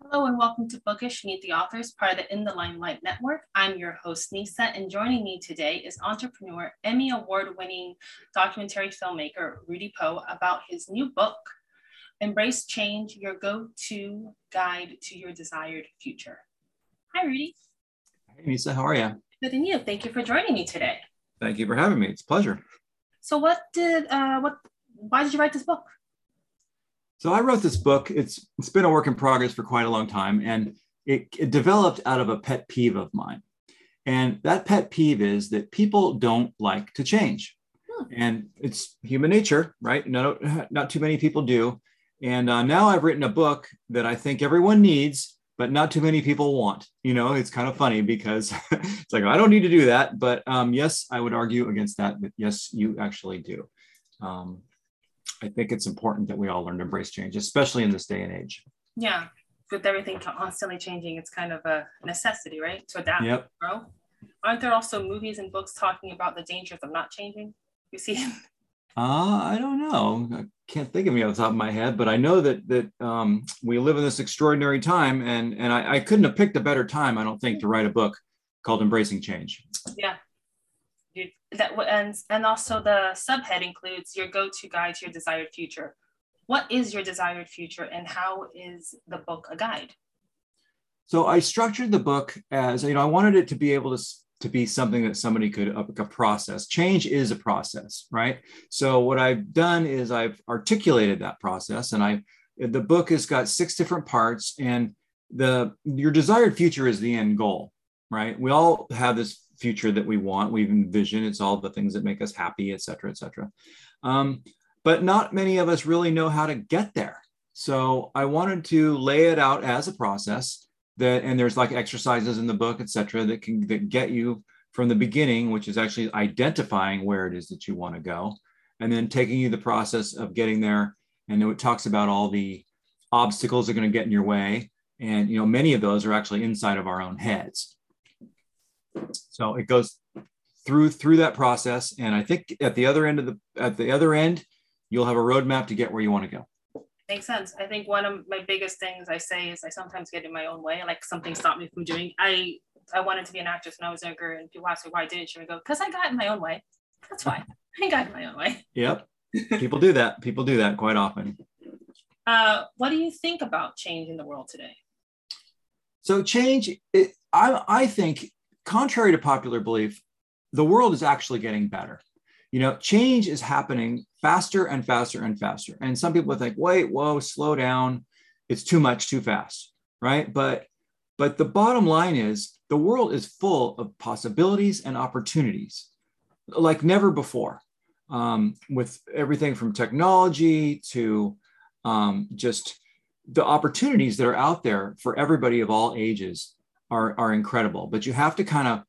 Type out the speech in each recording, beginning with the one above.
Hello and welcome to Bookish Meet the Authors, part of the In the Limelight Network. I'm your host, Nisa, and joining me today is entrepreneur, Emmy Award winning documentary filmmaker, Rudy Poe, about his new book, Embrace Change Your Go To Guide to Your Desired Future. Hi, Rudy. Hey, Nisa, how are you? Good and you. Thank you for joining me today. Thank you for having me. It's a pleasure. So, what did, uh, what, why did you write this book? So I wrote this book. It's it's been a work in progress for quite a long time, and it, it developed out of a pet peeve of mine. And that pet peeve is that people don't like to change, hmm. and it's human nature, right? No, not too many people do. And uh, now I've written a book that I think everyone needs, but not too many people want. You know, it's kind of funny because it's like I don't need to do that, but um, yes, I would argue against that. But yes, you actually do. Um, I think it's important that we all learn to embrace change, especially in this day and age. Yeah, with everything constantly changing, it's kind of a necessity, right? To adapt, yep. grow. Aren't there also movies and books talking about the dangers of not changing? You see? Uh, I don't know. I can't think of me off the top of my head, but I know that that um, we live in this extraordinary time, and and I, I couldn't have picked a better time, I don't think, to write a book called "Embracing Change." Yeah, that and and also the subhead includes your go-to guide to your desired future. What is your desired future, and how is the book a guide? So I structured the book as you know I wanted it to be able to to be something that somebody could uh, a, a process. Change is a process, right? So what I've done is I've articulated that process, and I the book has got six different parts, and the your desired future is the end goal, right? We all have this future that we want. We've envisioned it's all the things that make us happy, et cetera, et cetera. Um, but not many of us really know how to get there. So I wanted to lay it out as a process that, and there's like exercises in the book, et cetera, that can that get you from the beginning, which is actually identifying where it is that you want to go, and then taking you the process of getting there. And it talks about all the obstacles that are going to get in your way. And you know, many of those are actually inside of our own heads. So it goes through through that process, and I think at the other end of the at the other end, you'll have a roadmap to get where you want to go. Makes sense. I think one of my biggest things I say is I sometimes get in my own way, like something stopped me from doing. I I wanted to be an actress when I was younger, and people ask me why didn't you? I go because I got in my own way. That's why I got in my own way. Yep, people do that. People do that quite often. Uh, what do you think about change in the world today? So change, it, I I think contrary to popular belief, the world is actually getting better. You know, change is happening faster and faster and faster. And some people think, wait, whoa, slow down. It's too much, too fast, right? But but the bottom line is the world is full of possibilities and opportunities like never before. Um, with everything from technology to um, just the opportunities that are out there for everybody of all ages are, are incredible. But you have to kind of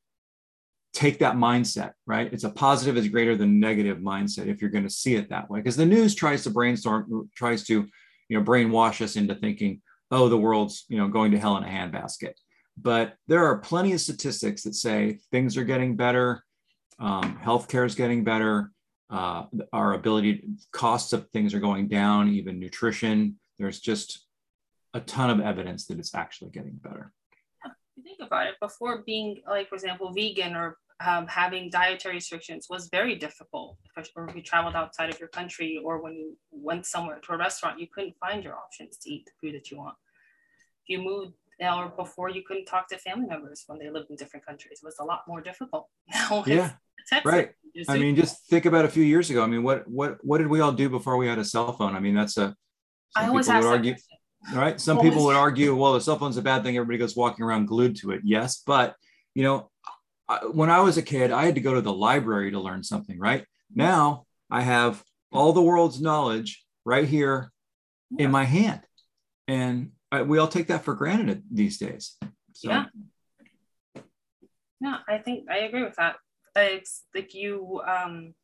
take that mindset, right? It's a positive is greater than negative mindset if you're going to see it that way. Because the news tries to brainstorm, tries to, you know, brainwash us into thinking, oh, the world's, you know, going to hell in a handbasket. But there are plenty of statistics that say things are getting better, um, healthcare is getting better, uh, our ability, costs of things are going down, even nutrition. There's just a ton of evidence that it's actually getting better you think about it, before being like, for example, vegan or um, having dietary restrictions was very difficult. If, if you traveled outside of your country or when you went somewhere to a restaurant, you couldn't find your options to eat the food that you want. If you moved or before you couldn't talk to family members when they lived in different countries. It was a lot more difficult. Now yeah, right. I mean, just think about a few years ago. I mean, what what what did we all do before we had a cell phone? I mean, that's a. I always ask argue. Question. All right. Some people would argue, well, the cell phone's a bad thing. Everybody goes walking around glued to it. Yes. But, you know, when I was a kid, I had to go to the library to learn something, right? Now I have all the world's knowledge right here yeah. in my hand. And I, we all take that for granted these days. So. Yeah. Yeah, I think I agree with that. It's like you, um,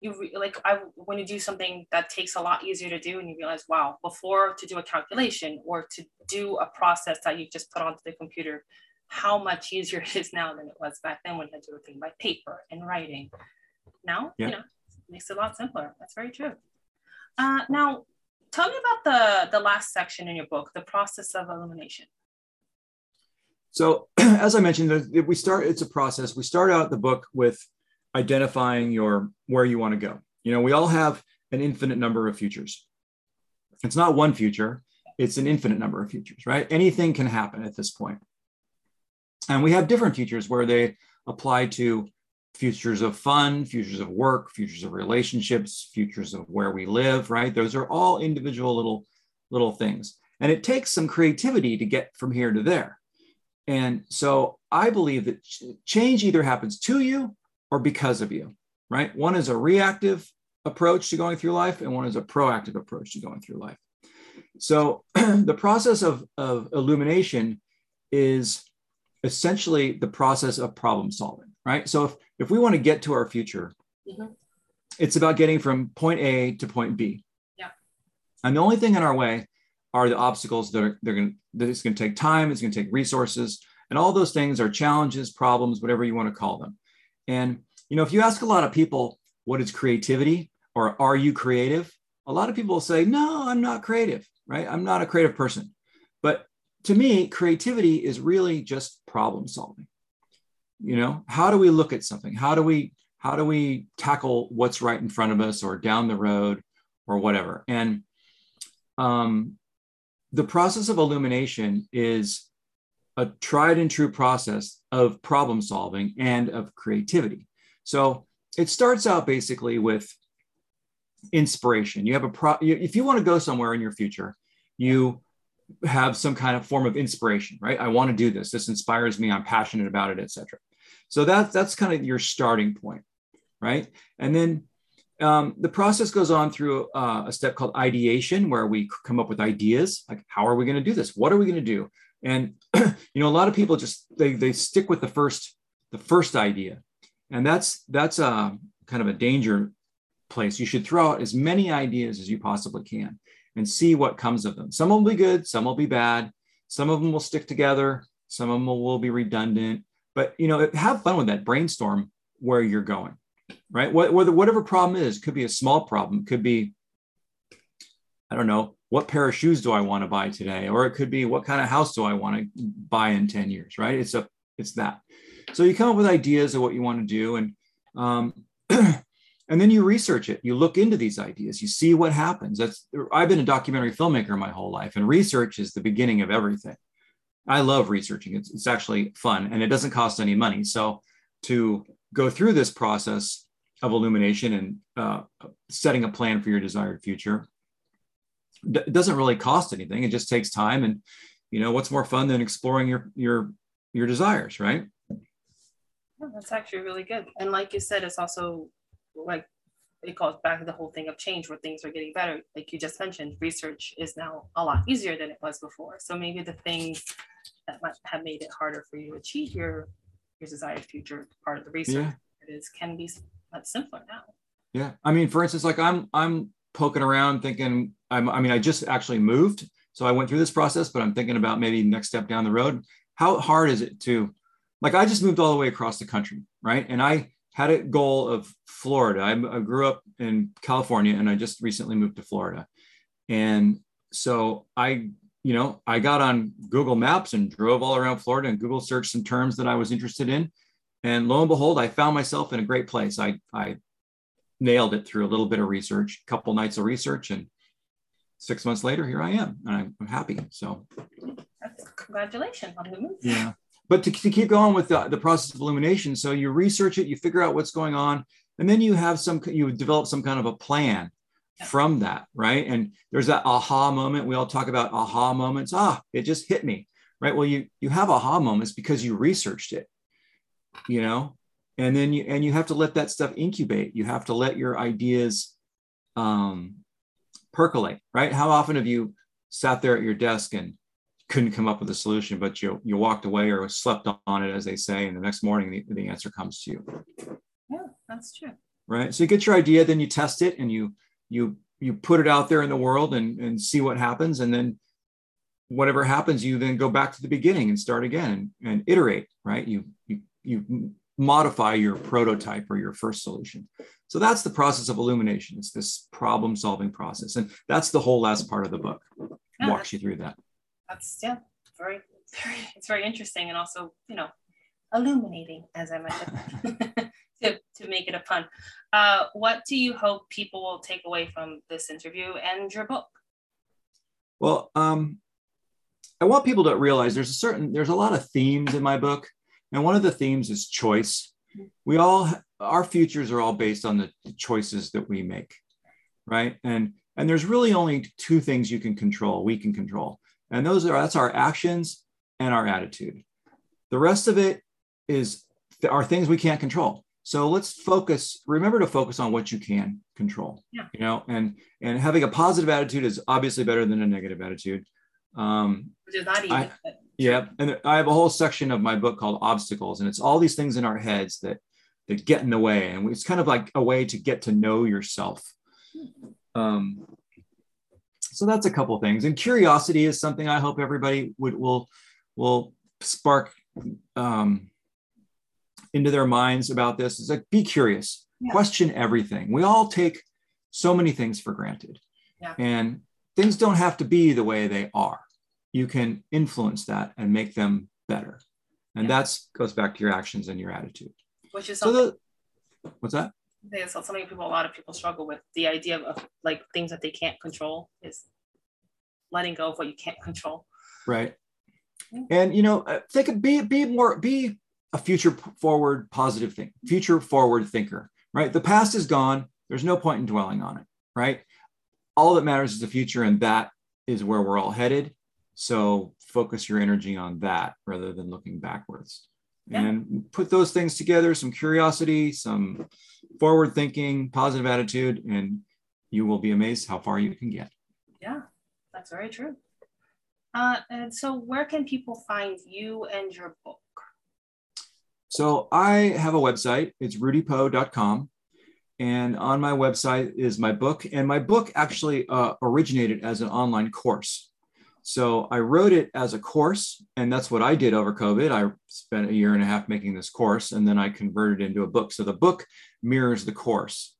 you re- like I when you do something that takes a lot easier to do and you realize wow before to do a calculation or to do a process that you just put onto the computer how much easier it is now than it was back then when you had to do everything by paper and writing now yeah. you know makes it a lot simpler that's very true uh, now tell me about the the last section in your book, the process of elimination So, as I mentioned, we start. It's a process. We start out the book with identifying your where you want to go. You know, we all have an infinite number of futures. It's not one future; it's an infinite number of futures. Right? Anything can happen at this point, and we have different futures where they apply to futures of fun, futures of work, futures of relationships, futures of where we live, right? Those are all individual little little things. And it takes some creativity to get from here to there. And so I believe that change either happens to you or because of you, right? One is a reactive approach to going through life, and one is a proactive approach to going through life. So the process of, of illumination is essentially the process of problem solving, right? So if if we want to get to our future, mm-hmm. it's about getting from point A to point B. Yeah. And the only thing in our way are the obstacles that are they're going that it's going to take time, it's going to take resources, and all those things are challenges, problems, whatever you want to call them. And you know, if you ask a lot of people what is creativity or are you creative, a lot of people say, "No, I'm not creative." Right? I'm not a creative person. But to me, creativity is really just problem solving you know how do we look at something how do we how do we tackle what's right in front of us or down the road or whatever and um, the process of illumination is a tried and true process of problem solving and of creativity so it starts out basically with inspiration you have a pro if you want to go somewhere in your future you have some kind of form of inspiration, right? I want to do this. This inspires me. I'm passionate about it, etc. So that's that's kind of your starting point, right? And then um, the process goes on through uh, a step called ideation, where we come up with ideas like how are we going to do this? What are we going to do? And you know, a lot of people just they they stick with the first the first idea, and that's that's a uh, kind of a danger place. You should throw out as many ideas as you possibly can and see what comes of them. Some will be good, some will be bad, some of them will stick together, some of them will be redundant. But you know, have fun with that. Brainstorm where you're going, right? whatever problem is, could be a small problem, could be, I don't know, what pair of shoes do I want to buy today, or it could be what kind of house do I want to buy in ten years, right? It's a, it's that. So you come up with ideas of what you want to do, and um, and then you research it. You look into these ideas. You see what happens. That's i've been a documentary filmmaker my whole life and research is the beginning of everything. I love researching. It's, it's actually fun and it doesn't cost any money. So to go through this process of illumination and uh, setting a plan for your desired future it doesn't really cost anything it just takes time and you know what's more fun than exploring your your your desires right that's actually really good and like you said it's also like it calls back to the whole thing of change where things are getting better. Like you just mentioned, research is now a lot easier than it was before. So maybe the things that might have made it harder for you to achieve your your desired future part of the research yeah. it is can be much simpler now. Yeah. I mean, for instance, like I'm I'm poking around thinking I'm I mean, I just actually moved. So I went through this process, but I'm thinking about maybe next step down the road. How hard is it to like I just moved all the way across the country, right? And I had a goal of Florida. I, I, grew up in California and I just recently moved to Florida. And so I, you know, I got on Google Maps and drove all around Florida and Google searched some terms that I was interested in. And lo and behold, I found myself in a great place. I, I nailed it through a little bit of research, a couple nights of research, and six months later, here I am, and I'm, happy. So, congratulations on the move. Yeah, but to, to keep going with the, the process of illumination, so you research it, you figure out what's going on, and then you have some, you develop some kind of a plan from that, right? And there's that aha moment. We all talk about aha moments. Ah, it just hit me, right? Well, you you have aha moments because you researched it, you know, and then you and you have to let that stuff incubate. You have to let your ideas um, percolate, right? How often have you sat there at your desk and couldn't come up with a solution, but you you walked away or slept on it, as they say, and the next morning the, the answer comes to you. Yeah, that's true. Right. So you get your idea, then you test it, and you you you put it out there in the world and and see what happens, and then whatever happens, you then go back to the beginning and start again and, and iterate. Right. You you you modify your prototype or your first solution. So that's the process of illumination. It's this problem solving process. And that's the whole last part of the book. Yeah, Walks you through that. That's yeah, very, very it's very interesting and also, you know, illuminating, as I mentioned, to, to make it a pun. Uh, what do you hope people will take away from this interview and your book? Well, um, I want people to realize there's a certain there's a lot of themes in my book, and one of the themes is choice. We all our futures are all based on the choices that we make, right? And and there's really only two things you can control, we can control, and those are that's our actions and our attitude. The rest of it is are things we can't control. So let's focus. Remember to focus on what you can control. Yeah. You know, and and having a positive attitude is obviously better than a negative attitude. Um, Which is not I, yeah, and I have a whole section of my book called obstacles, and it's all these things in our heads that that get in the way, and it's kind of like a way to get to know yourself. Um, so that's a couple things, and curiosity is something I hope everybody would will will spark um, into their minds about this is like be curious yeah. question everything we all take so many things for granted yeah. and things don't have to be the way they are you can influence that and make them better and yeah. that's goes back to your actions and your attitude which is so the, what's that there's so many people a lot of people struggle with the idea of, of like things that they can't control is letting go of what you can't control right and you know uh, think be be more be a future forward positive thing, future forward thinker, right? The past is gone. There's no point in dwelling on it, right? All that matters is the future, and that is where we're all headed. So focus your energy on that rather than looking backwards. Yeah. And put those things together some curiosity, some forward thinking, positive attitude, and you will be amazed how far you can get. Yeah, that's very true. Uh, and so, where can people find you and your book? So I have a website. It's rudypoe.com. And on my website is my book. And my book actually uh, originated as an online course. So I wrote it as a course, and that's what I did over COVID. I spent a year and a half making this course, and then I converted it into a book. So the book mirrors the course.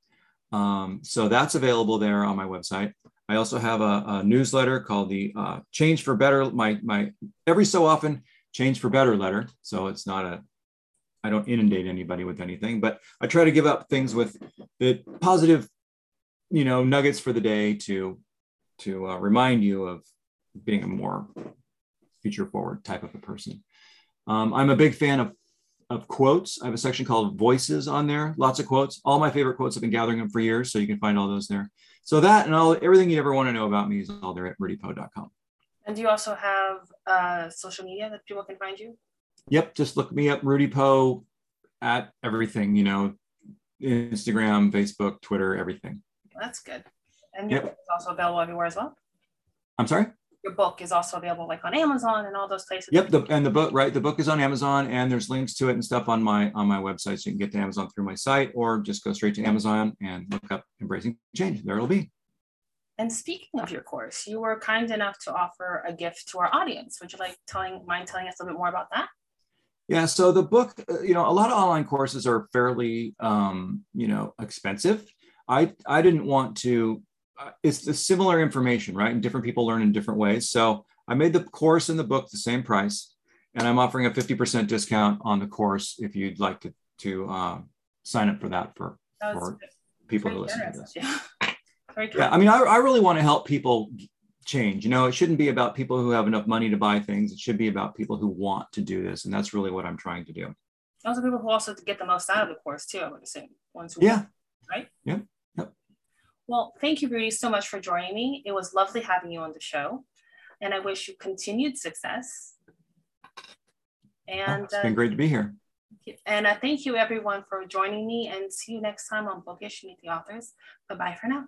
Um, so that's available there on my website. I also have a, a newsletter called the uh, Change for Better. My my every so often Change for Better letter. So it's not a I don't inundate anybody with anything, but I try to give up things with the positive, you know, nuggets for the day to to uh, remind you of being a more future forward type of a person. Um, I'm a big fan of of quotes. I have a section called Voices on there. Lots of quotes. All my favorite quotes. I've been gathering them for years, so you can find all those there. So that and all everything you ever want to know about me is all there at rudypoe.com. And do you also have uh, social media that people can find you? Yep, just look me up, Rudy Poe, at everything. You know, Instagram, Facebook, Twitter, everything. That's good. And yep. is also available everywhere as well. I'm sorry. Your book is also available like on Amazon and all those places. Yep, the, and the book, right? The book is on Amazon, and there's links to it and stuff on my on my website, so you can get to Amazon through my site, or just go straight to Amazon and look up "Embracing Change." There it'll be. And speaking of your course, you were kind enough to offer a gift to our audience. Would you like telling mind telling us a little bit more about that? Yeah, so the book, uh, you know, a lot of online courses are fairly, um, you know, expensive. I I didn't want to. Uh, it's the similar information, right? And different people learn in different ways. So I made the course and the book the same price, and I'm offering a 50% discount on the course if you'd like to to um, sign up for that for for people who listen to this. Yeah. yeah, I mean, I, I really want to help people change. You know, it shouldn't be about people who have enough money to buy things. It should be about people who want to do this, and that's really what I'm trying to do. Also, people who also get the most out of the course too. I would assume ones who yeah, right. Yeah. Well, thank you, Rudy, so much for joining me. It was lovely having you on the show, and I wish you continued success. And oh, it's been uh, great to be here. And uh, thank you, everyone, for joining me. And see you next time on Bookish Meet the Authors. Bye bye for now.